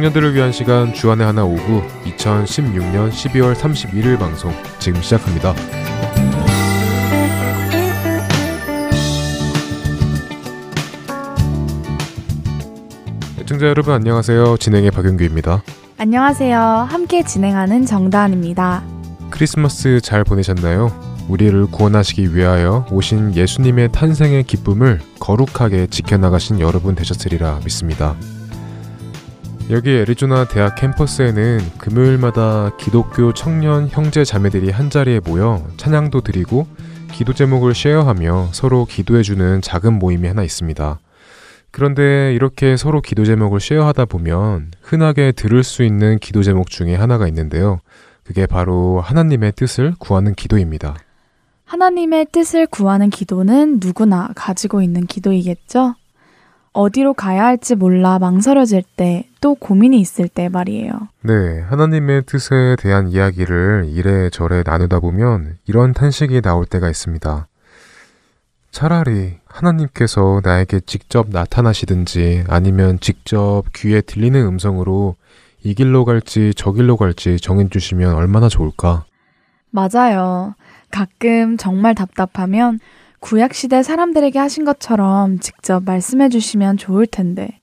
청년들을 위한 시간 주안의 하나 오후 2016년 12월 31일 방송 지금 시작합니다. 애청자 여러분 안녕하세요. 진행의 박윤규입니다. 안녕하세요. 함께 진행하는 정다은입니다. 크리스마스 잘 보내셨나요? 우리를 구원하시기 위하여 오신 예수님의 탄생의 기쁨을 거룩하게 지켜나가신 여러분 되셨으리라 믿습니다. 여기 애리조나 대학 캠퍼스에는 금요일마다 기독교 청년 형제 자매들이 한자리에 모여 찬양도 드리고 기도 제목을 쉐어하며 서로 기도해주는 작은 모임이 하나 있습니다. 그런데 이렇게 서로 기도 제목을 쉐어하다 보면 흔하게 들을 수 있는 기도 제목 중에 하나가 있는데요. 그게 바로 하나님의 뜻을 구하는 기도입니다. 하나님의 뜻을 구하는 기도는 누구나 가지고 있는 기도이겠죠? 어디로 가야 할지 몰라 망설여질 때, 또 고민이 있을 때 말이에요. 네, 하나님의 뜻에 대한 이야기를 이래저래 나누다 보면 이런 탄식이 나올 때가 있습니다. 차라리 하나님께서 나에게 직접 나타나시든지 아니면 직접 귀에 들리는 음성으로 이 길로 갈지 저 길로 갈지 정해주시면 얼마나 좋을까? 맞아요. 가끔 정말 답답하면 구약시대 사람들에게 하신 것처럼 직접 말씀해 주시면 좋을 텐데.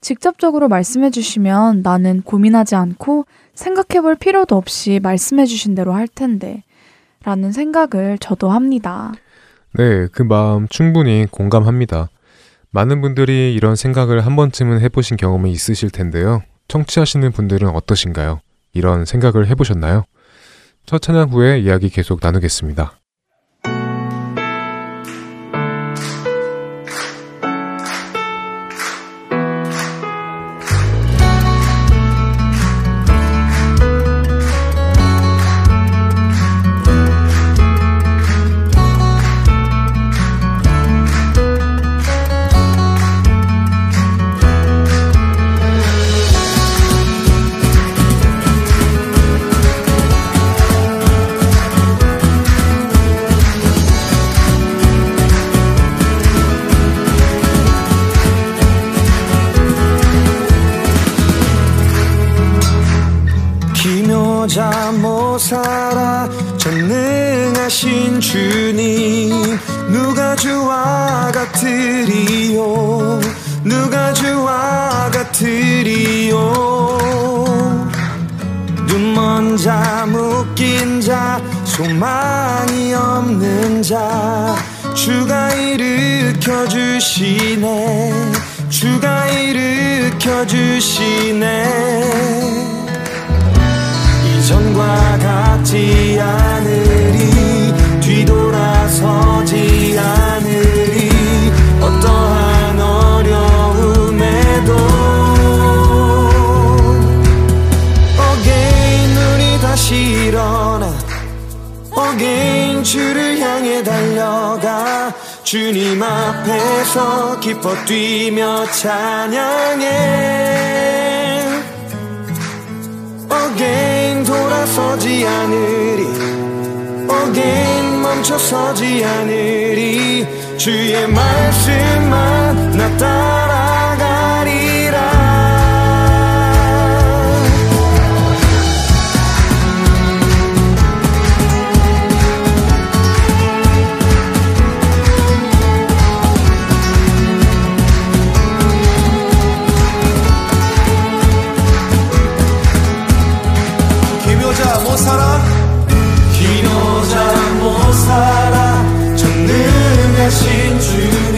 직접적으로 말씀해 주시면 나는 고민하지 않고 생각해 볼 필요도 없이 말씀해 주신 대로 할 텐데. 라는 생각을 저도 합니다. 네, 그 마음 충분히 공감합니다. 많은 분들이 이런 생각을 한 번쯤은 해보신 경험이 있으실 텐데요. 청취하시는 분들은 어떠신가요? 이런 생각을 해보셨나요? 첫 찬양 후에 이야기 계속 나누겠습니다. 주님 앞에서 기뻐 뛰며 찬양해. Again 돌아서지 않으리. Again 멈춰서지 않으리. 주의 말씀만 나 따라가리라 서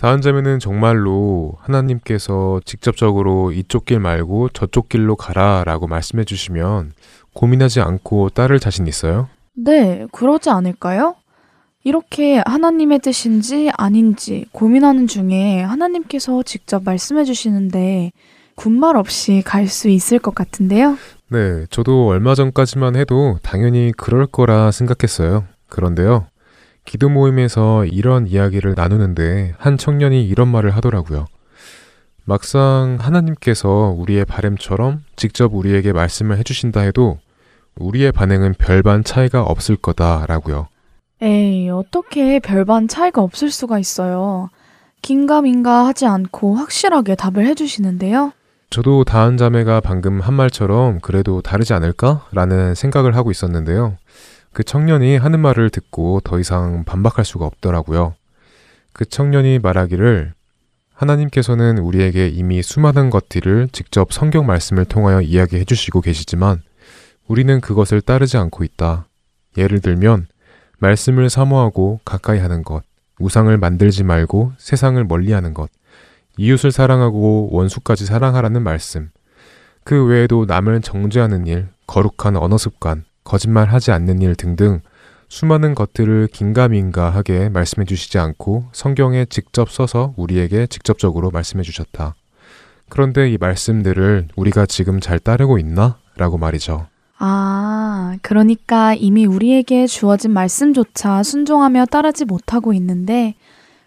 다음 자매는 정말로 하나님께서 직접적으로 이쪽 길 말고 저쪽 길로 가라 라고 말씀해 주시면 고민하지 않고 따를 자신 있어요? 네, 그러지 않을까요? 이렇게 하나님의 뜻인지 아닌지 고민하는 중에 하나님께서 직접 말씀해 주시는데 군말 없이 갈 수 있을 것 같은데요. 네, 저도 얼마 전까지만 해도 당연히 그럴 거라 생각했어요. 그런데요, 기도 모임에서 이런 이야기를 나누는데 한 청년이 이런 말을 하더라고요. 막상 하나님께서 우리의 바램처럼 직접 우리에게 말씀을 해주신다 해도 우리의 반응은 별반 차이가 없을 거다라고요. 에이, 어떻게 별반 차이가 없을 수가 있어요. 긴가민가 하지 않고 확실하게 답을 해주시는데요. 저도 다은 자매가 방금 한 말처럼 그래도 다르지 않을까라는 생각을 하고 있었는데요. 그 청년이 하는 말을 듣고 더 이상 반박할 수가 없더라고요. 그 청년이 말하기를 하나님께서는 우리에게 이미 수많은 것들을 직접 성경 말씀을 통하여 이야기해 주시고 계시지만 우리는 그것을 따르지 않고 있다. 예를 들면 말씀을 사모하고 가까이 하는 것, 우상을 만들지 말고 세상을 멀리 하는 것, 이웃을 사랑하고 원수까지 사랑하라는 말씀, 그 외에도 남을 정죄하는 일, 거룩한 언어 습관, 거짓말 하지 않는 일 등등 수많은 것들을 긴가민가하게 말씀해 주시지 않고 성경에 직접 써서 우리에게 직접적으로 말씀해 주셨다. 그런데 이 말씀들을 우리가 지금 잘 따르고 있나? 라고 말이죠. 아, 그러니까 이미 우리에게 주어진 말씀조차 순종하며 따르지 못하고 있는데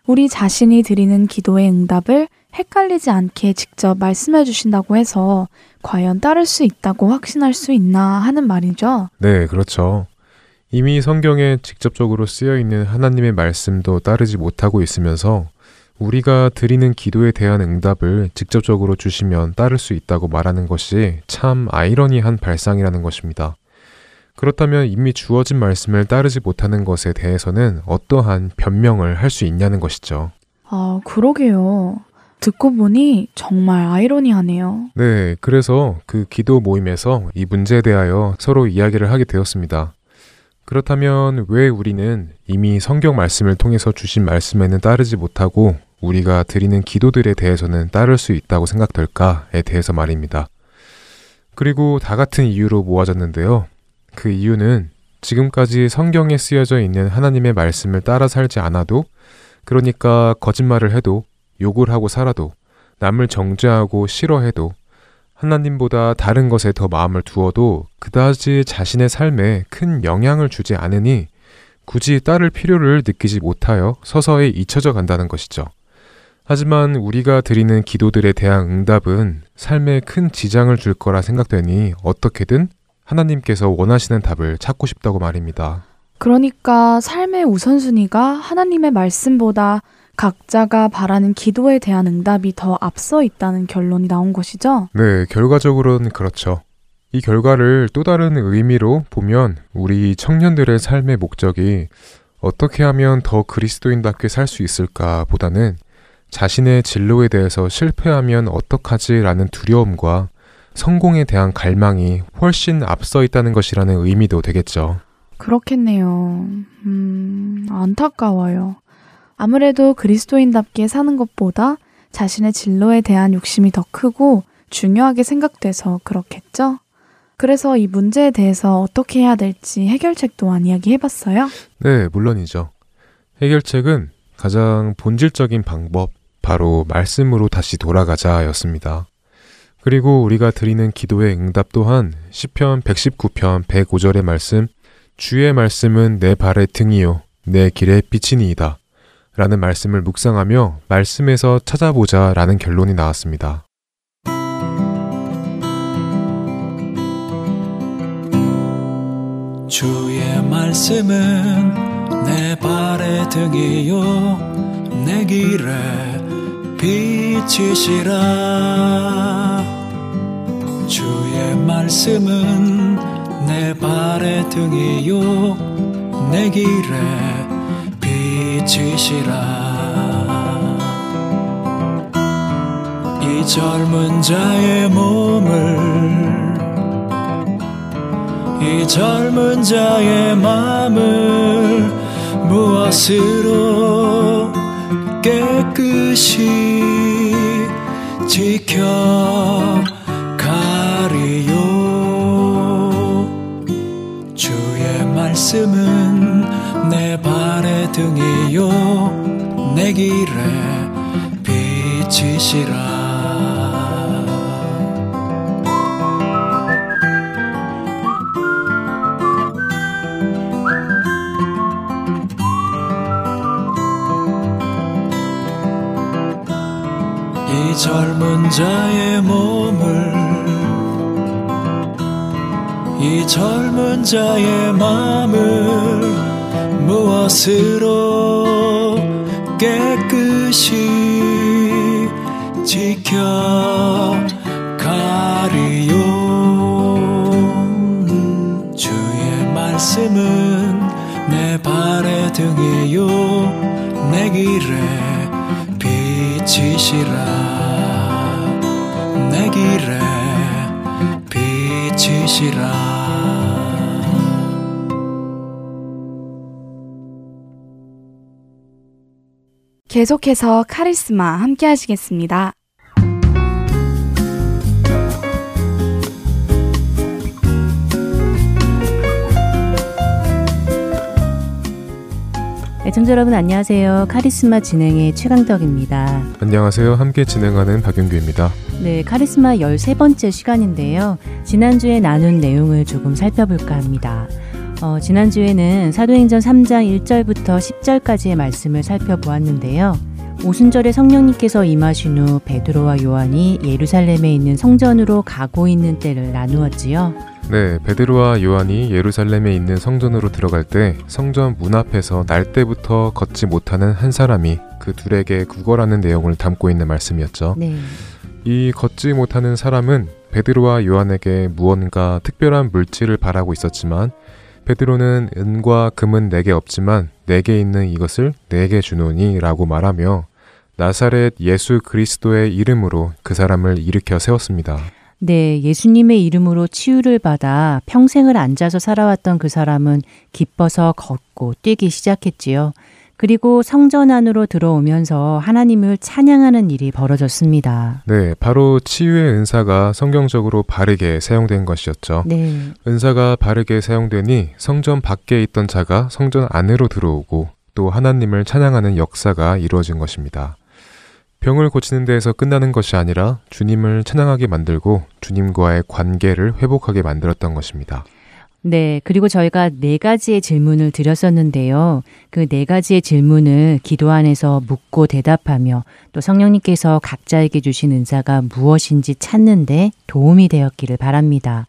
우리 자신이 드리는 기도의 응답을 헷갈리지 않게 직접 말씀해 주신다고 해서 과연 따를 수 있다고 확신할 수 있나 하는 말이죠. 네, 그렇죠. 이미 성경에 직접적으로 쓰여 있는 하나님의 말씀도 따르지 못하고 있으면서 우리가 드리는 기도에 대한 응답을 직접적으로 주시면 따를 수 있다고 말하는 것이 참 아이러니한 발상이라는 것입니다. 그렇다면 이미 주어진 말씀을 따르지 못하는 것에 대해서는 어떠한 변명을 할 수 있냐는 것이죠. 아, 그러게요. 듣고 보니 정말 아이러니하네요. 네, 그래서 그 기도 모임에서 이 문제에 대하여 서로 이야기를 하게 되었습니다. 그렇다면 왜 우리는 이미 성경 말씀을 통해서 주신 말씀에는 따르지 못하고 우리가 드리는 기도들에 대해서는 따를 수 있다고 생각될까에 대해서 말입니다. 그리고 다 같은 이유로 모아졌는데요. 그 이유는 지금까지 성경에 쓰여져 있는 하나님의 말씀을 따라 살지 않아도 그러니까 거짓말을 해도 욕을 하고 살아도 남을 정죄하고 싫어해도 하나님보다 다른 것에 더 마음을 두어도 그다지 자신의 삶에 큰 영향을 주지 않으니 굳이 따를 필요를 느끼지 못하여 서서히 잊혀져 간다는 것이죠. 하지만 우리가 드리는 기도들에 대한 응답은 삶에 큰 지장을 줄 거라 생각되니 어떻게든 하나님께서 원하시는 답을 찾고 싶다고 말입니다. 그러니까 삶의 우선순위가 하나님의 말씀보다 각자가 바라는 기도에 대한 응답이 더 앞서 있다는 결론이 나온 것이죠? 네, 결과적으로는 그렇죠. 이 결과를 또 다른 의미로 보면 우리 청년들의 삶의 목적이 어떻게 하면 더 그리스도인답게 살 수 있을까 보다는 자신의 진로에 대해서 실패하면 어떡하지라는 두려움과 성공에 대한 갈망이 훨씬 앞서 있다는 것이라는 의미도 되겠죠. 그렇겠네요. 음, 안타까워요. 아무래도 그리스도인답게 사는 것보다 자신의 진로에 대한 욕심이 더 크고 중요하게 생각돼서 그렇겠죠? 그래서 이 문제에 대해서 어떻게 해야 될지 해결책 또한 이야기해 봤어요? 네, 물론이죠. 해결책은 가장 본질적인 방법, 바로 말씀으로 다시 돌아가자였습니다. 그리고 우리가 드리는 기도의 응답 또한 시편 119편 105절의 말씀 주의 말씀은 내 발의 등이요 내 길의 빛이니이다. 라는 말씀을 묵상하며 말씀에서 찾아보자 라는 결론이 나왔습니다. 주의 말씀은 내 발의 등이요 내 길에 빛이시라 주의 말씀은 내 발의 등이요 내 길에 빛이시라. 이 젊은 자의 몸을 이 젊은 자의 마음을 무엇으로 깨끗 깨끗이 지켜 가리요? 주의 발의 등이요? 내 길에 빛이시라. 이 젊은 자의 몸을 이 젊은 자의 마음을 무엇으로 깨끗이 지켜 계속해서 카리스마 함께 하시겠습니다. 애청자 여러분 안녕하세요. 카리스마 진행의 최강덕입니다. 안녕하세요. 함께 진행하는 박윤규입니다. 네, 카리스마 13번째 시간인데요. 지난주에 나눈 내용을 조금 살펴볼까 합니다. 어, 지난주에는 사도행전 3장 1절부터 10절까지의 말씀을 살펴보았는데요. 오순절에 성령님께서 임하신 후 베드로와 요한이 예루살렘에 있는 성전으로 가고 있는 때를 나누었지요. 네, 베드로와 요한이 예루살렘에 있는 성전으로 들어갈 때 성전 문 앞에서 날 때부터 걷지 못하는 한 사람이 그 둘에게 구걸하는 내용을 담고 있는 말씀이었죠. 네. 이 걷지 못하는 사람은 베드로와 요한에게 무언가 특별한 물질을 바라고 있었지만 베드로는 은과 금은 내게 없지만 내게 있는 이것을 내게 주노니라고 말하며 나사렛 예수 그리스도의 이름으로 그 사람을 일으켜 세웠습니다. 네, 예수님의 이름으로 치유를 받아 평생을 앉아서 살아왔던 그 사람은 기뻐서 걷고 뛰기 시작했지요. 그리고 성전 안으로 들어오면서 하나님을 찬양하는 일이 벌어졌습니다. 네, 바로 치유의 은사가 성경적으로 바르게 사용된 것이었죠. 네. 은사가 바르게 사용되니 성전 밖에 있던 자가 성전 안으로 들어오고 또 하나님을 찬양하는 역사가 이루어진 것입니다. 병을 고치는 데에서 끝나는 것이 아니라 주님을 찬양하게 만들고 주님과의 관계를 회복하게 만들었던 것입니다. 네, 그리고 저희가 네 가지의 질문을 드렸었는데요. 그 네 가지의 질문을 기도 안에서 묻고 대답하며 또 성령님께서 각자에게 주신 은사가 무엇인지 찾는데 도움이 되었기를 바랍니다.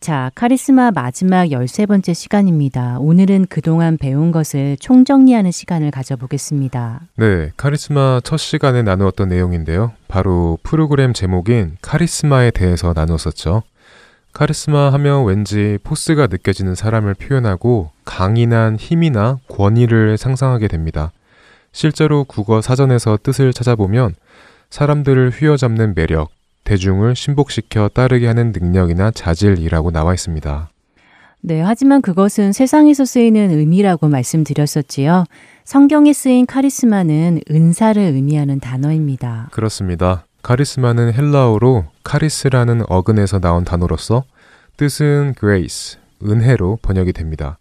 자, 카리스마 마지막 13번째 시간입니다. 오늘은 그동안 배운 것을 총정리하는 시간을 가져보겠습니다. 네, 카리스마 첫 시간에 나누었던 내용인데요. 바로 프로그램 제목인 카리스마에 대해서 나누었었죠. 카리스마 하면 왠지 포스가 느껴지는 사람을 표현하고 강인한 힘이나 권위를 상상하게 됩니다. 실제로 국어 사전에서 뜻을 찾아보면 사람들을 휘어잡는 매력, 대중을 신복시켜 따르게 하는 능력이나 자질이라고 나와 있습니다. 네, 하지만 그것은 세상에서 쓰이는 의미라고 말씀드렸었지요. 성경에 쓰인 카리스마는 은사를 의미하는 단어입니다. 그렇습니다. 카리스마는 헬라어로 카리스라는 어근에서 나온 단어로서 뜻은 grace, 은혜로 번역이 됩니다.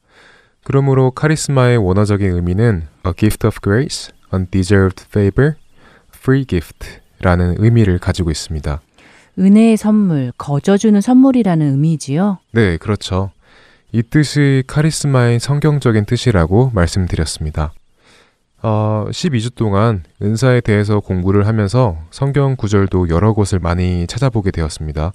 그러므로 카리스마의 원어적인 의미는 a gift of grace, undeserved favor, free gift 라는 의미를 가지고 있습니다. 은혜의 선물, 거저주는 선물이라는 의미지요. 네, 그렇죠. 이 뜻이 카리스마의 성경적인 뜻이라고 말씀드렸습니다. 어, 12주 동안 은사에 대해서 공부를 하면서 성경 구절도 여러 곳을 많이 찾아보게 되었습니다.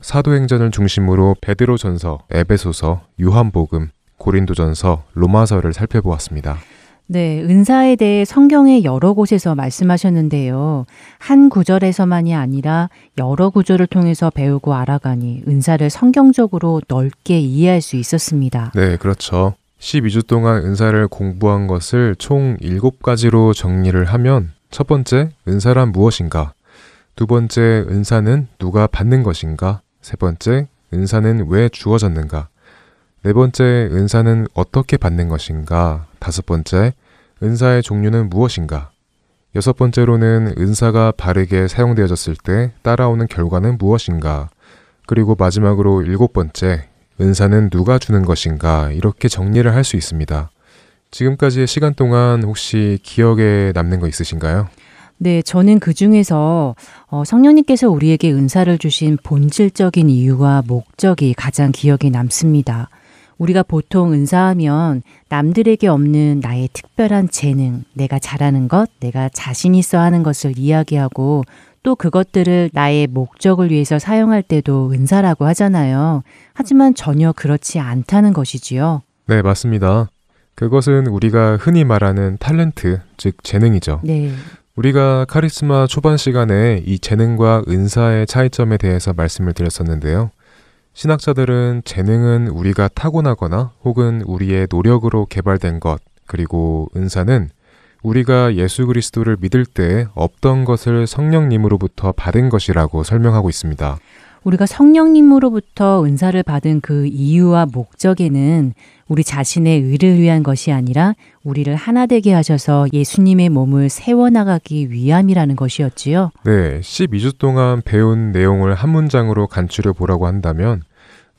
사도행전을 중심으로 베드로전서, 에베소서, 요한복음, 고린도전서, 로마서를 살펴보았습니다. 네, 은사에 대해 성경의 여러 곳에서 말씀하셨는데요. 한 구절에서만이 아니라 여러 구절을 통해서 배우고 알아가니 은사를 성경적으로 넓게 이해할 수 있었습니다. 네, 그렇죠. 12주 동안 은사를 공부한 것을 총 7가지로 정리를 하면 첫 번째, 은사란 무엇인가? 두 번째, 은사는 누가 받는 것인가? 세 번째, 은사는 왜 주어졌는가? 네 번째, 은사는 어떻게 받는 것인가? 다섯 번째, 은사의 종류는 무엇인가? 여섯 번째로는 은사가 바르게 사용되어졌을 때 따라오는 결과는 무엇인가? 그리고 마지막으로 일곱 번째, 은사는 누가 주는 것인가? 이렇게 정리를 할 수 있습니다. 지금까지의 시간 동안 혹시 기억에 남는 거 있으신가요? 네, 저는 그 중에서 어, 성령님께서 우리에게 은사를 주신 본질적인 이유와 목적이 가장 기억에 남습니다. 우리가 보통 은사하면 남들에게 없는 나의 특별한 재능, 내가 잘하는 것, 내가 자신 있어 하는 것을 이야기하고 또 그것들을 나의 목적을 위해서 사용할 때도 은사라고 하잖아요. 하지만 전혀 그렇지 않다는 것이지요. 네, 맞습니다. 그것은 우리가 흔히 말하는 탤런트, 즉 재능이죠. 네. 우리가 카리스마 초반 시간에 이 재능과 은사의 차이점에 대해서 말씀을 드렸었는데요. 신학자들은 재능은 우리가 타고나거나 혹은 우리의 노력으로 개발된 것, 그리고 은사는 우리가 예수 그리스도를 믿을 때 없던 것을 성령님으로부터 받은 것이라고 설명하고 있습니다. 우리가 성령님으로부터 은사를 받은 그 이유와 목적에는 우리 자신의 의를 위한 것이 아니라 우리를 하나 되게 하셔서 예수님의 몸을 세워나가기 위함이라는 것이었지요. 네, 12주 동안 배운 내용을 한 문장으로 간추려 보라고 한다면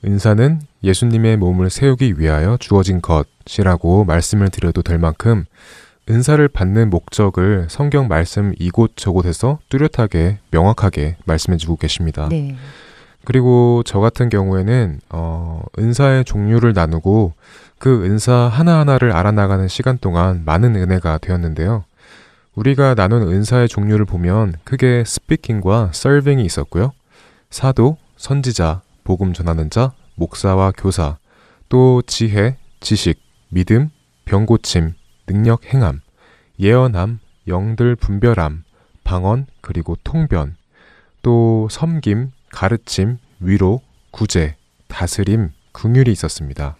은사는 예수님의 몸을 세우기 위하여 주어진 것이라고 말씀을 드려도 될 만큼 은사를 받는 목적을 성경 말씀 이곳저곳에서 뚜렷하게 명확하게 말씀해 주고 계십니다. 네. 그리고 저 같은 경우에는 어, 은사의 종류를 나누고 그 은사 하나하나를 알아나가는 시간 동안 많은 은혜가 되었는데요. 우리가 나눈 은사의 종류를 보면 크게 스피킹과 서빙이 있었고요. 사도, 선지자, 복음 전하는 자, 목사와 교사, 또 지혜, 지식, 믿음, 병고침, 능력 행함, 예언함, 영들 분별함, 방언, 그리고 통변, 또 섬김, 가르침, 위로, 구제, 다스림, 긍휼이 있었습니다.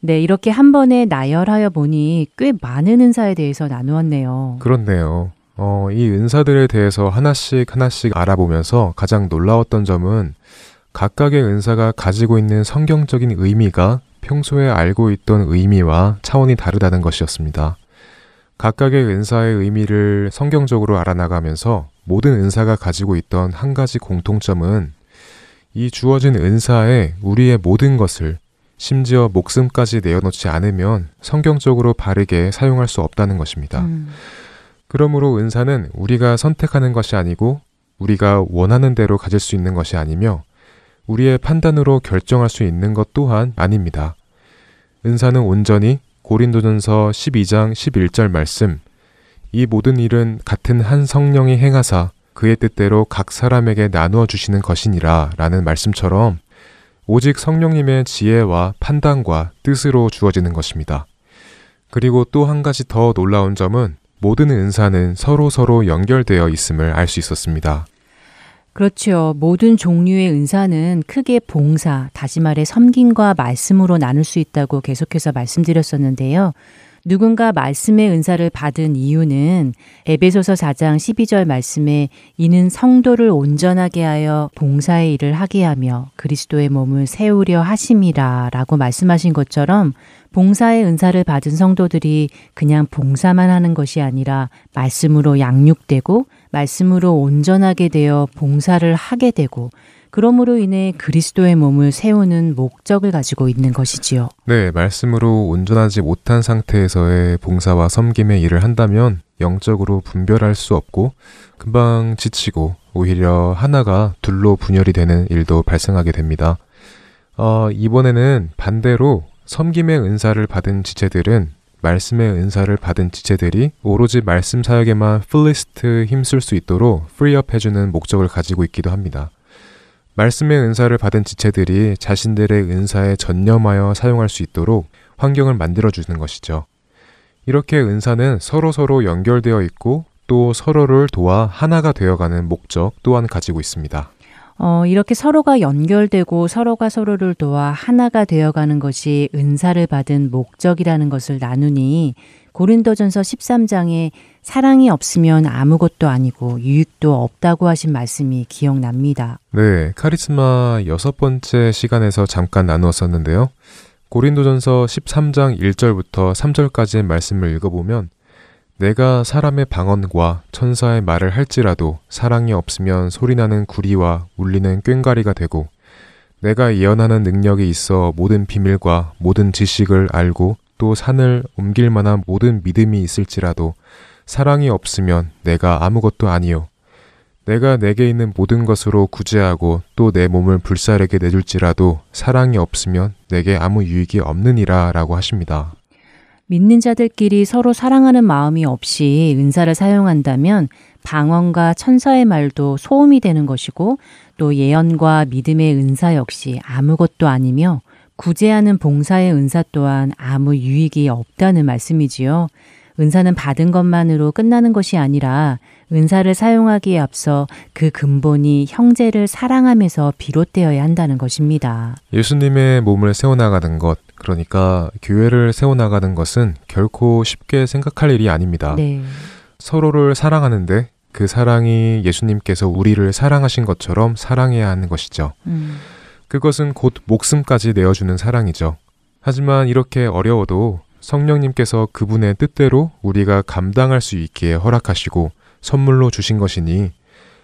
네, 이렇게 한 번에 나열하여 보니 꽤 많은 은사에 대해서 나누었네요. 그렇네요. 어, 이 은사들에 대해서 하나씩 하나씩 알아보면서 가장 놀라웠던 점은 각각의 은사가 가지고 있는 성경적인 의미가 평소에 알고 있던 의미와 차원이 다르다는 것이었습니다. 각각의 은사의 의미를 성경적으로 알아나가면서 모든 은사가 가지고 있던 한 가지 공통점은 이 주어진 은사에 우리의 모든 것을 심지어 목숨까지 내어놓지 않으면 성경적으로 바르게 사용할 수 없다는 것입니다. 음, 그러므로 은사는 우리가 선택하는 것이 아니고 우리가 원하는 대로 가질 수 있는 것이 아니며 우리의 판단으로 결정할 수 있는 것 또한 아닙니다. 은사는 온전히 고린도전서 12장 11절 말씀 이 모든 일은 같은 한 성령이 행하사 그의 뜻대로 각 사람에게 나누어 주시는 것이니라 라는 말씀처럼 오직 성령님의 지혜와 판단과 뜻으로 주어지는 것입니다. 그리고 또 한 가지 더 놀라운 점은 모든 은사는 서로 서로 연결되어 있음을 알 수 있었습니다. 그렇죠. 모든 종류의 은사는 크게 봉사, 다시 말해 섬김과 말씀으로 나눌 수 있다고 계속해서 말씀드렸었는데요. 누군가 말씀의 은사를 받은 이유는 에베소서 4장 12절 말씀에 이는 성도를 온전하게 하여 봉사의 일을 하게 하며 그리스도의 몸을 세우려 하심이라 라고 말씀하신 것처럼 봉사의 은사를 받은 성도들이 그냥 봉사만 하는 것이 아니라 말씀으로 양육되고 말씀으로 온전하게 되어 봉사를 하게 되고 그러므로 인해 그리스도의 몸을 세우는 목적을 가지고 있는 것이지요. 네, 말씀으로 온전하지 못한 상태에서의 봉사와 섬김의 일을 한다면 영적으로 분별할 수 없고 금방 지치고 오히려 하나가 둘로 분열이 되는 일도 발생하게 됩니다. 어, 이번에는 반대로 섬김의 은사를 받은 지체들은 말씀의 은사를 받은 지체들이 오로지 말씀 사역에만 fullest 힘쓸 수 있도록 free up 해주는 목적을 가지고 있기도 합니다. 말씀의 은사를 받은 지체들이 자신들의 은사에 전념하여 사용할 수 있도록 환경을 만들어 주는 것이죠. 이렇게 은사는 서로서로 연결되어 있고 또 서로를 도와 하나가 되어가는 목적 또한 가지고 있습니다. 어, 이렇게 서로가 연결되고 서로가 서로를 도와 하나가 되어가는 것이 은사를 받은 목적이라는 것을 나누니 고린도전서 13장에 사랑이 없으면 아무것도 아니고 유익도 없다고 하신 말씀이 기억납니다. 네, 카리스마 여섯 번째 시간에서 잠깐 나누었었는데요. 고린도전서 13장 1절부터 3절까지의 말씀을 읽어보면 내가 사람의 방언과 천사의 말을 할지라도 사랑이 없으면 소리나는 구리와 울리는 꽹가리가 되고 내가 예언하는 능력이 있어 모든 비밀과 모든 지식을 알고 또 산을 옮길 만한 모든 믿음이 있을지라도 사랑이 없으면 내가 아무것도 아니요. 내가 내게 있는 모든 것으로 구제하고 또 내 몸을 불사르게 내줄지라도 사랑이 없으면 내게 아무 유익이 없느니라 라고 하십니다. 믿는 자들끼리 서로 사랑하는 마음이 없이 은사를 사용한다면 방언과 천사의 말도 소음이 되는 것이고 또 예언과 믿음의 은사 역시 아무것도 아니며 구제하는 봉사의 은사 또한 아무 유익이 없다는 말씀이지요. 은사는 받은 것만으로 끝나는 것이 아니라 은사를 사용하기에 앞서 그 근본이 형제를 사랑함에서 비롯되어야 한다는 것입니다. 예수님의 몸을 세워나가는 것, 그러니까 교회를 세워나가는 것은 결코 쉽게 생각할 일이 아닙니다. 네. 서로를 사랑하는데 그 사랑이 예수님께서 우리를 사랑하신 것처럼 사랑해야 하는 것이죠. 음. 그것은 곧 목숨까지 내어주는 사랑이죠. 하지만 이렇게 어려워도 성령님께서 그분의 뜻대로 우리가 감당할 수 있기에 허락하시고 선물로 주신 것이니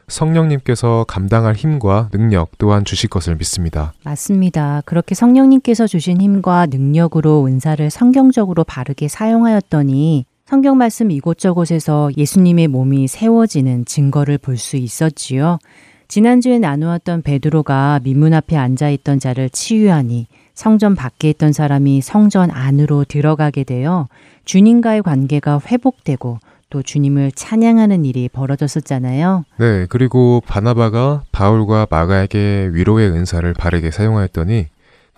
성령님께서 감당할 힘과 능력 또한 주실 것을 믿습니다. 맞습니다. 그렇게 성령님께서 주신 힘과 능력으로 은사를 성경적으로 바르게 사용하였더니 성경 말씀 이곳저곳에서 예수님의 몸이 세워지는 증거를 볼 수 있었지요. 지난주에 나누었던 베드로가 민문 앞에 앉아 있던 자를 치유하니 성전 밖에 있던 사람이 성전 안으로 들어가게 되어 주님과의 관계가 회복되고 또 주님을 찬양하는 일이 벌어졌었잖아요. 네, 그리고 바나바가 바울과 마가에게 위로의 은사를 바르게 사용하였더니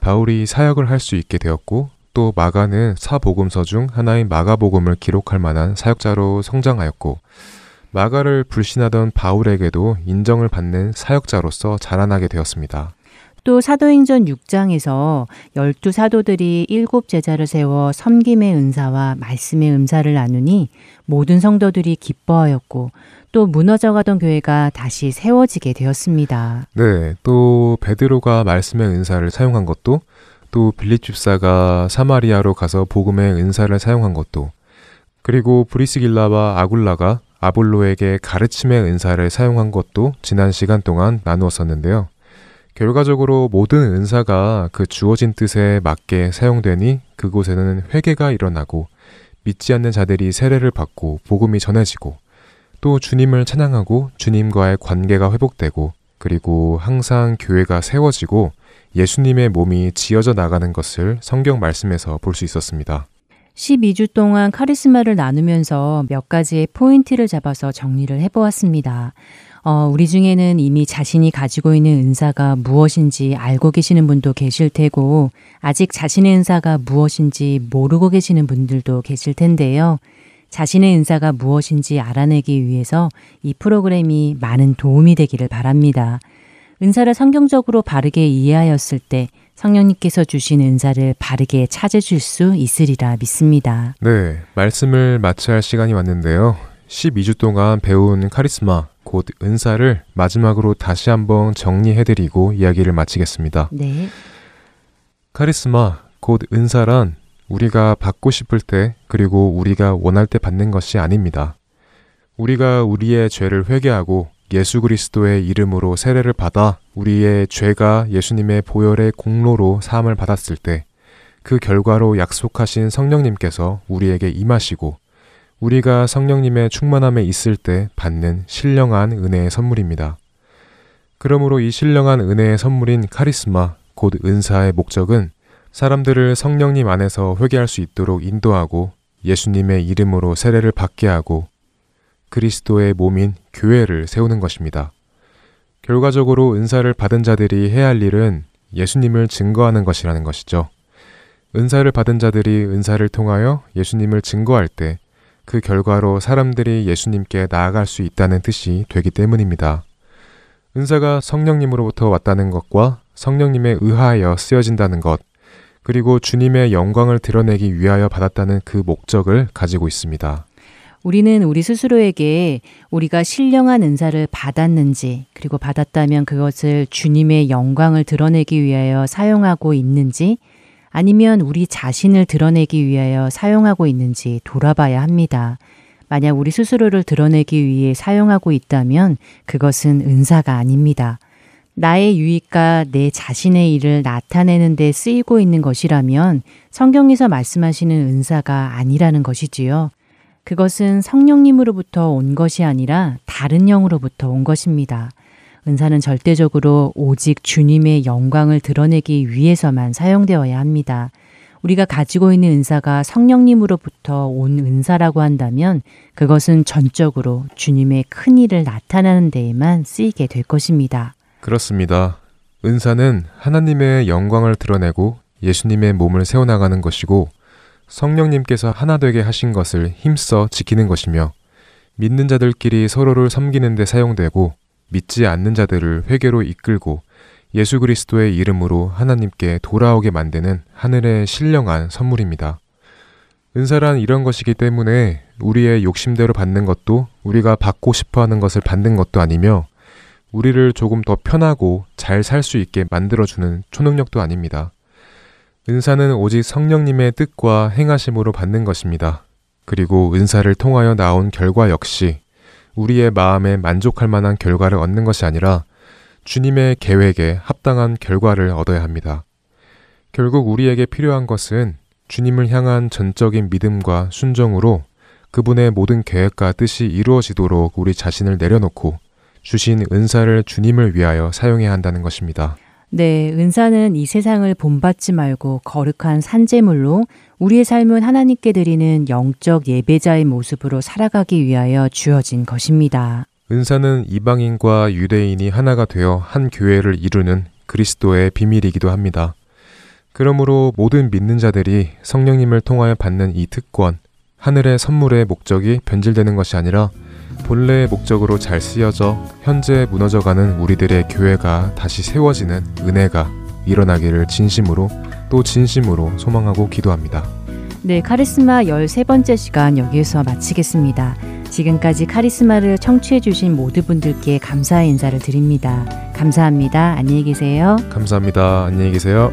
바울이 사역을 할 수 있게 되었고 또 마가는 사복음서 중 하나인 마가복음을 기록할 만한 사역자로 성장하였고 마가를 불신하던 바울에게도 인정을 받는 사역자로서 자라나게 되었습니다. 또 사도행전 6장에서 열두 사도들이 일곱 제자를 세워 섬김의 은사와 말씀의 은사를 나누니 모든 성도들이 기뻐하였고 또 무너져가던 교회가 다시 세워지게 되었습니다. 네, 또 베드로가 말씀의 은사를 사용한 것도 또 빌립 집사가 사마리아로 가서 복음의 은사를 사용한 것도 그리고 브리스길라와 아굴라가 아볼로에게 가르침의 은사를 사용한 것도 지난 시간 동안 나누었었는데요. 결과적으로 모든 은사가 그 주어진 뜻에 맞게 사용되니 그곳에는 회개가 일어나고 믿지 않는 자들이 세례를 받고 복음이 전해지고 또 주님을 찬양하고 주님과의 관계가 회복되고 그리고 항상 교회가 세워지고 예수님의 몸이 지어져 나가는 것을 성경 말씀에서 볼 수 있었습니다. 12주 동안 카리스마를 나누면서 몇 가지의 포인트를 잡아서 정리를 해보았습니다. 어, 우리 중에는 이미 자신이 가지고 있는 은사가 무엇인지 알고 계시는 분도 계실 테고, 아직 자신의 은사가 무엇인지 모르고 계시는 분들도 계실 텐데요. 자신의 은사가 무엇인지 알아내기 위해서 이 프로그램이 많은 도움이 되기를 바랍니다. 은사를 성경적으로 바르게 이해하였을 때 성령님께서 주신 은사를 바르게 찾으실 수 있으리라 믿습니다. 네, 말씀을 마쳐야 할 시간이 왔는데요. 12주 동안 배운 카리스마, 곧 은사를 마지막으로 다시 한번 정리해드리고 이야기를 마치겠습니다. 네. 카리스마, 곧 은사란 우리가 받고 싶을 때 그리고 우리가 원할 때 받는 것이 아닙니다. 우리가 우리의 죄를 회개하고 예수 그리스도의 이름으로 세례를 받아 우리의 죄가 예수님의 보혈의 공로로 사함을 받았을 때 그 결과로 약속하신 성령님께서 우리에게 임하시고 우리가 성령님의 충만함에 있을 때 받는 신령한 은혜의 선물입니다. 그러므로 이 신령한 은혜의 선물인 카리스마, 곧 은사의 목적은 사람들을 성령님 안에서 회개할 수 있도록 인도하고 예수님의 이름으로 세례를 받게 하고 그리스도의 몸인 교회를 세우는 것입니다. 결과적으로 은사를 받은 자들이 해야 할 일은 예수님을 증거하는 것이라는 것이죠. 은사를 받은 자들이 은사를 통하여 예수님을 증거할 때 그 결과로 사람들이 예수님께 나아갈 수 있다는 뜻이 되기 때문입니다. 은사가 성령님으로부터 왔다는 것과 성령님에 의하여 쓰여진다는 것, 그리고 주님의 영광을 드러내기 위하여 받았다는 그 목적을 가지고 있습니다. 우리는 우리 스스로에게 우리가 신령한 은사를 받았는지, 그리고 받았다면 그것을 주님의 영광을 드러내기 위하여 사용하고 있는지, 아니면 우리 자신을 드러내기 위하여 사용하고 있는지 돌아봐야 합니다. 만약 우리 스스로를 드러내기 위해 사용하고 있다면 그것은 은사가 아닙니다. 나의 유익과 내 자신의 일을 나타내는 데 쓰이고 있는 것이라면 성경에서 말씀하시는 은사가 아니라는 것이지요. 그것은 성령님으로부터 온 것이 아니라 다른 영으로부터 온 것입니다. 은사는 절대적으로 오직 주님의 영광을 드러내기 위해서만 사용되어야 합니다. 우리가 가지고 있는 은사가 성령님으로부터 온 은사라고 한다면 그것은 전적으로 주님의 큰 일을 나타내는 데에만 쓰이게 될 것입니다. 그렇습니다. 은사는 하나님의 영광을 드러내고 예수님의 몸을 세워나가는 것이고 성령님께서 하나 되게 하신 것을 힘써 지키는 것이며 믿는 자들끼리 서로를 섬기는 데 사용되고 믿지 않는 자들을 회개로 이끌고 예수 그리스도의 이름으로 하나님께 돌아오게 만드는 하늘의 신령한 선물입니다. 은사란 이런 것이기 때문에 우리의 욕심대로 받는 것도 우리가 받고 싶어 하는 것을 받는 것도 아니며 우리를 조금 더 편하고 잘 살 수 있게 만들어주는 초능력도 아닙니다. 은사는 오직 성령님의 뜻과 행하심으로 받는 것입니다. 그리고 은사를 통하여 나온 결과 역시 우리의 마음에 만족할 만한 결과를 얻는 것이 아니라 주님의 계획에 합당한 결과를 얻어야 합니다. 결국 우리에게 필요한 것은 주님을 향한 전적인 믿음과 순종으로 그분의 모든 계획과 뜻이 이루어지도록 우리 자신을 내려놓고 주신 은사를 주님을 위하여 사용해야 한다는 것입니다. 네, 은사는 이 세상을 본받지 말고 거룩한 산재물로 우리의 삶은 하나님께 드리는 영적 예배자의 모습으로 살아가기 위하여 주어진 것입니다. 은사는 이방인과 유대인이 하나가 되어 한 교회를 이루는 그리스도의 비밀이기도 합니다. 그러므로 모든 믿는 자들이 성령님을 통하여 받는 이 특권, 하늘의 선물의 목적이 변질되는 것이 아니라 본래의 목적으로 잘 쓰여져 현재 무너져가는 우리들의 교회가 다시 세워지는 은혜가 일어나기를 진심으로 또 진심으로 소망하고 기도합니다. 네, 카리스마 13번째 시간 여기에서 마치겠습니다. 지금까지 카리스마를 청취해주신 모두 분들께 감사의 인사를 드립니다. 감사합니다. 안녕히 계세요. 감사합니다. 안녕히 계세요.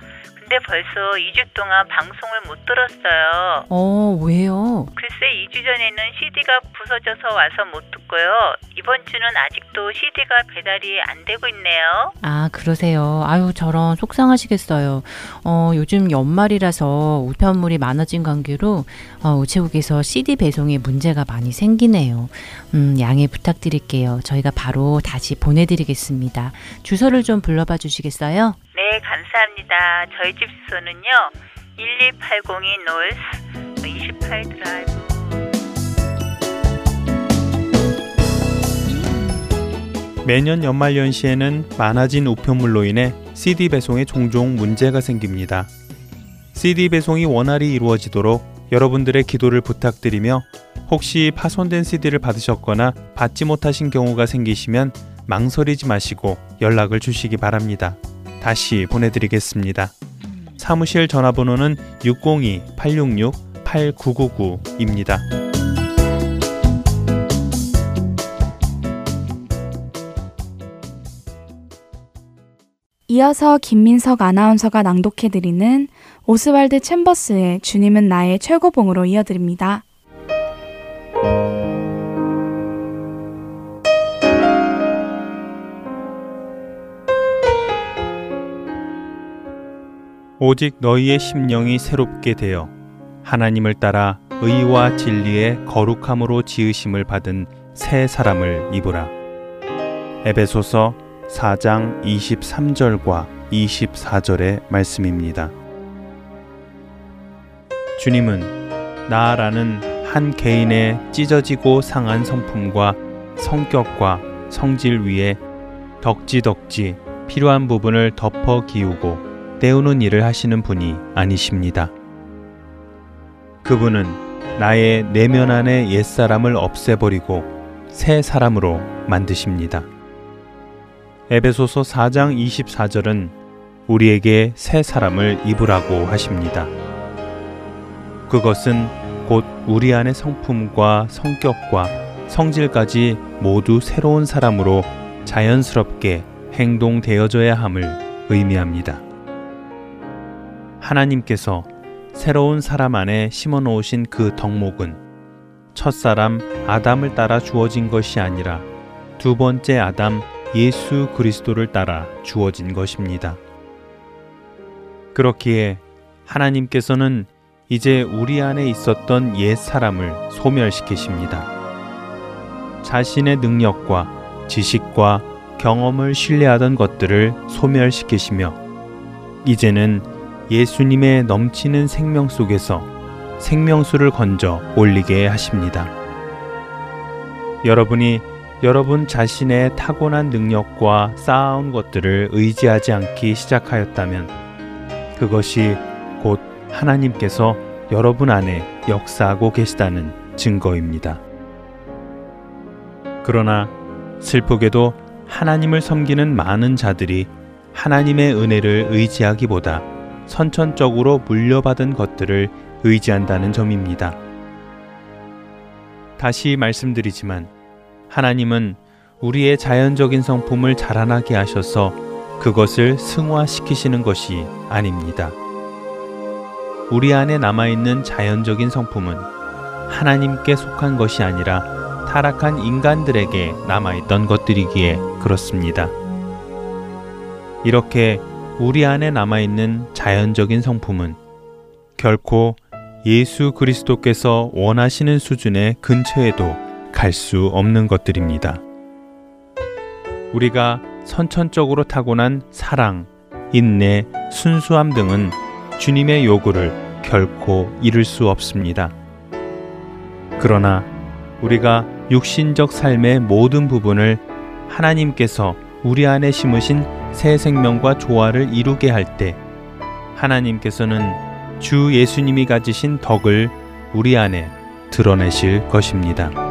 근데 벌써 2주 동안 방송을 못 들었어요. 어, 왜요? 글쎄 2주 전에는 CD가 부서져서 와서 못 듣고요. 이번 주는 아직도 CD가 배달이 안 되고 있네요. 아, 그러세요. 아유, 저런 속상하시겠어요. 어, 요즘 연말이라서 우편물이 많아진 관계로 어, 우체국에서 CD 배송에 문제가 많이 생기네요. 음, 양해 부탁드릴게요. 저희가 바로 다시 보내드리겠습니다. 주소를 좀 불러봐 주시겠어요? 네, 감사합니다. 저희 집 주소는요. 12802 노스 28 드라이브. 매년 연말 연시에는 많아진 우편물로 인해 CD 배송에 종종 문제가 생깁니다. CD 배송이 원활히 이루어지도록 여러분들의 기도를 부탁드리며 혹시 파손된 CD를 받으셨거나 받지 못하신 경우가 생기시면 망설이지 마시고 연락을 주시기 바랍니다. 다시 보내드리겠습니다. 사무실 전화번호는 602-866-8999입니다. 이어서 김민석 아나운서가 낭독해드리는 오스왈드 챔버스의 주님은 나의 최고봉으로 이어드립니다. 오직 너희의 심령이 새롭게 되어 하나님을 따라 의와 진리의 거룩함으로 지으심을 받은 새 사람을 입으라. 에베소서 4장 23절과 24절의 말씀입니다. 주님은 나라는 한 개인의 찢어지고 상한 성품과 성격과 성질 위에 덕지덕지 필요한 부분을 덮어 기우고 때우는 일을 하시는 분이 아니십니다. 그분은 나의 내면 안의 옛사람을 없애버리고 새 사람으로 만드십니다. 에베소서 4장 24절은 우리에게 새 사람을 입으라고 하십니다. 그것은 곧 우리 안의 성품과 성격과 성질까지 모두 새로운 사람으로 자연스럽게 행동되어져야 함을 의미합니다. 하나님께서 새로운 사람 안에 심어 놓으신 그 덕목은 첫사람 아담을 따라 주어진 것이 아니라 두 번째 아담 예수 그리스도를 따라 주어진 것입니다. 그렇기에 하나님께서는 이제 우리 안에 있었던 옛 사람을 소멸시키십니다. 자신의 능력과 지식과 경험을 신뢰하던 것들을 소멸시키시며 이제는 예수님의 넘치는 생명 속에서 생명수를 건져 올리게 하십니다. 여러분이 여러분 자신의 타고난 능력과 쌓아온 것들을 의지하지 않기 시작하였다면 그것이 곧 하나님께서 여러분 안에 역사하고 계시다는 증거입니다. 그러나 슬프게도 하나님을 섬기는 많은 자들이 하나님의 은혜를 의지하기보다 선천적으로 물려받은 것들을 의지한다는 점입니다. 다시 말씀드리지만 하나님은 우리의 자연적인 성품을 자라나게 하셔서 그것을 승화시키시는 것이 아닙니다. 우리 안에 남아있는 자연적인 성품은 하나님께 속한 것이 아니라 타락한 인간들에게 남아있던 것들이기에 그렇습니다. 이렇게 우리 안에 남아있는 자연적인 성품은 결코 예수 그리스도께서 원하시는 수준의 근처에도 갈 수 없는 것들입니다. 우리가 선천적으로 타고난 사랑, 인내, 순수함 등은 주님의 요구를 결코 이룰 수 없습니다. 그러나 우리가 육신적 삶의 모든 부분을 하나님께서 우리 안에 심으신 새 생명과 조화를 이루게 할 때 하나님께서는 주 예수님이 가지신 덕을 우리 안에 드러내실 것입니다.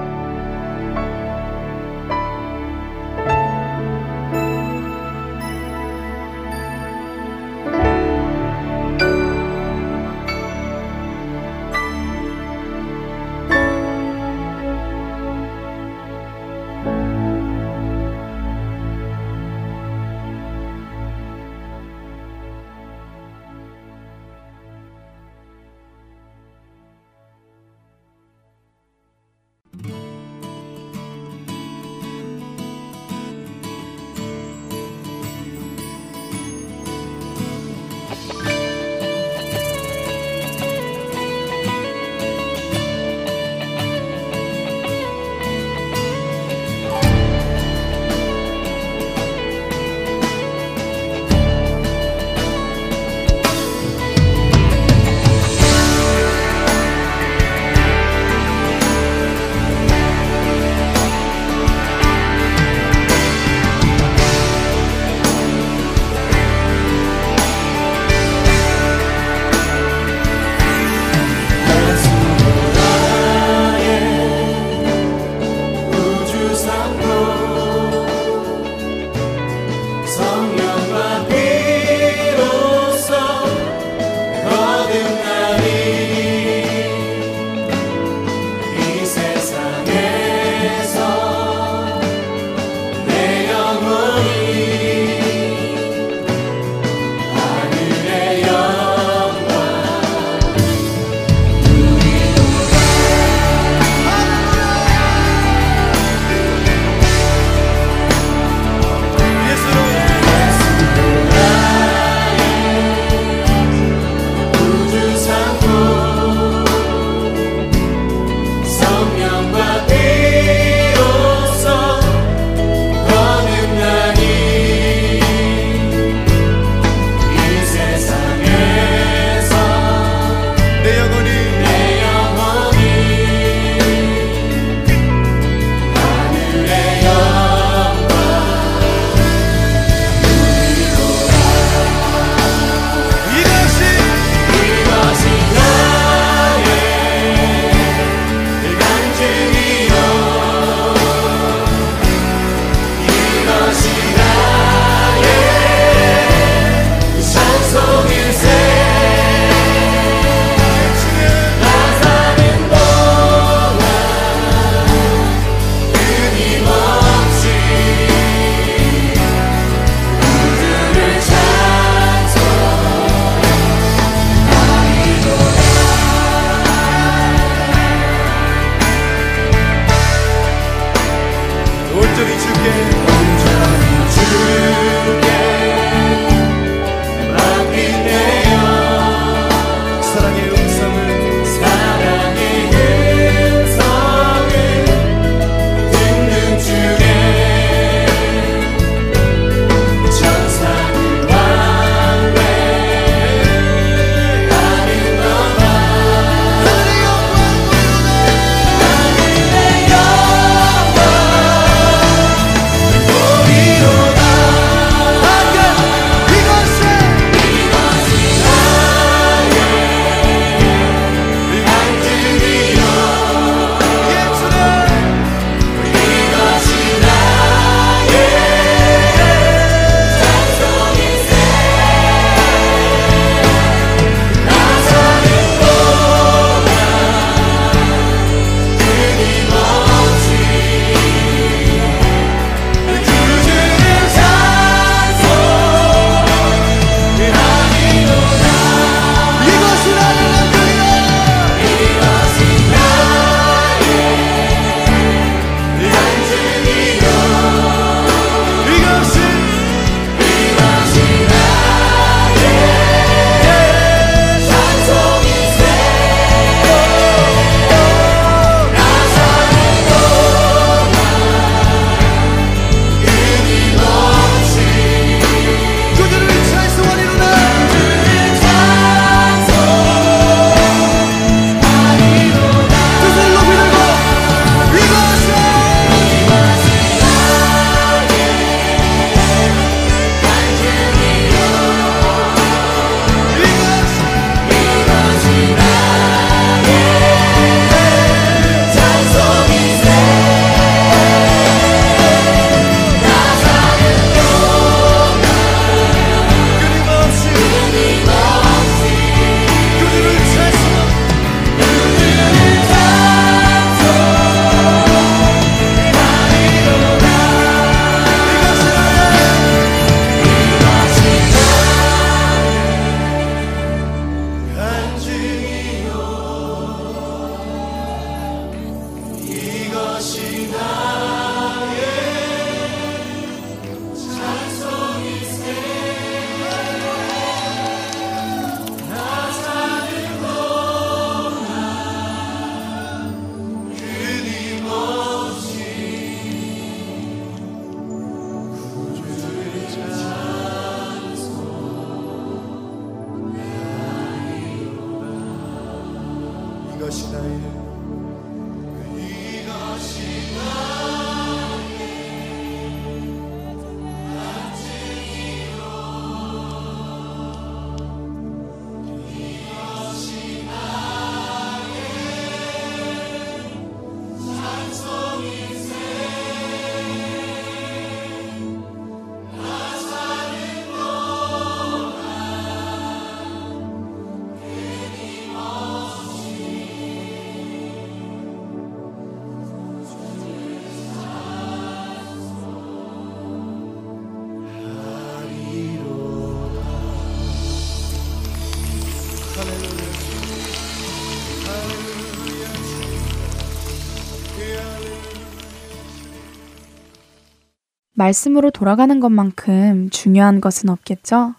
말씀으로 돌아가는 것만큼 중요한 것은 없겠죠?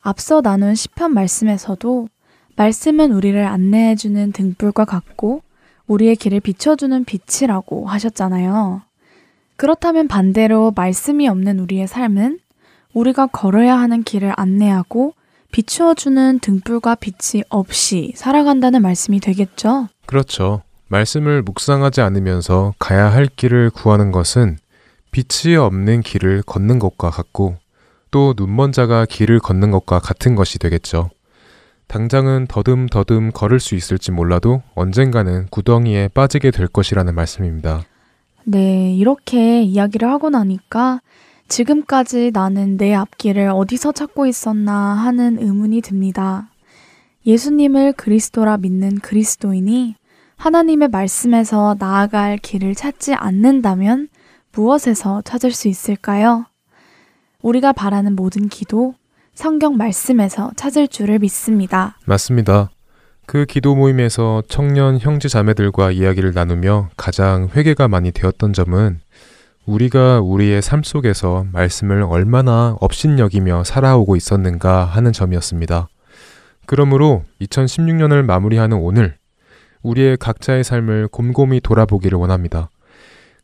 앞서 나눈 시편 말씀에서도 말씀은 우리를 안내해주는 등불과 같고 우리의 길을 비춰주는 빛이라고 하셨잖아요. 그렇다면 반대로 말씀이 없는 우리의 삶은 우리가 걸어야 하는 길을 안내하고 비추어주는 등불과 빛이 없이 살아간다는 말씀이 되겠죠? 그렇죠. 말씀을 묵상하지 않으면서 가야 할 길을 구하는 것은 빛이 없는 길을 걷는 것과 같고 또 눈먼 자가 길을 걷는 것과 같은 것이 되겠죠. 당장은 더듬더듬 걸을 수 있을지 몰라도 언젠가는 구덩이에 빠지게 될 것이라는 말씀입니다. 네, 이렇게 이야기를 하고 나니까 지금까지 나는 내 앞길을 어디서 찾고 있었나 하는 의문이 듭니다. 예수님을 그리스도라 믿는 그리스도인이 하나님의 말씀에서 나아갈 길을 찾지 않는다면 무엇에서 찾을 수 있을까요? 우리가 바라는 모든 기도, 성경 말씀에서 찾을 줄을 믿습니다. 맞습니다. 그 기도 모임에서 청년 형제 자매들과 이야기를 나누며 가장 회개가 많이 되었던 점은 우리가 우리의 삶 속에서 말씀을 얼마나 업신여기며 살아오고 있었는가 하는 점이었습니다. 그러므로 2016년을 마무리하는 오늘, 우리의 각자의 삶을 곰곰이 돌아보기를 원합니다.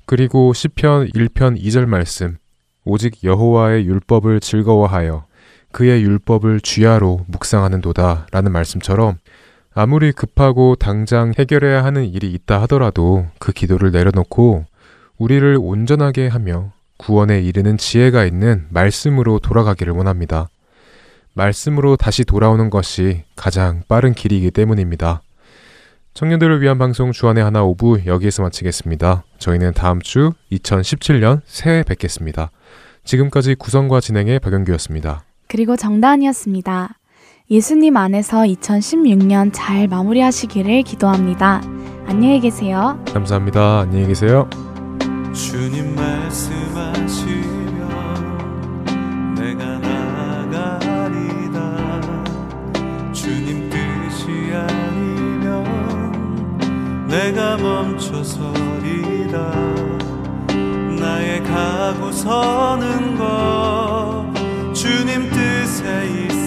그리고 시편 1편 2절 말씀, 오직 여호와의 율법을 즐거워하여 그의 율법을 쥐하로 묵상하는도다 라는 말씀처럼 아무리 급하고 당장 해결해야 하는 일이 있다 하더라도 그 기도를 내려놓고 우리를 온전하게 하며 구원에 이르는 지혜가 있는 말씀으로 돌아가기를 원합니다. 말씀으로 다시 돌아오는 것이 가장 빠른 길이기 때문입니다. 청년들을 위한 방송 주안의 하나 오부 여기에서 마치겠습니다. 저희는 다음 주 2017년 새해 뵙겠습니다. 지금까지 구성과 진행의 박영규였습니다. 그리고 정다은이었습니다. 예수님 안에서 2016년 잘 마무리하시기를 기도합니다. 안녕히 계세요. 감사합니다. 안녕히 계세요. 주님 말씀하시면 내가 내가 멈춰서리다. 나의 가고 서는 것 주님 뜻에 있으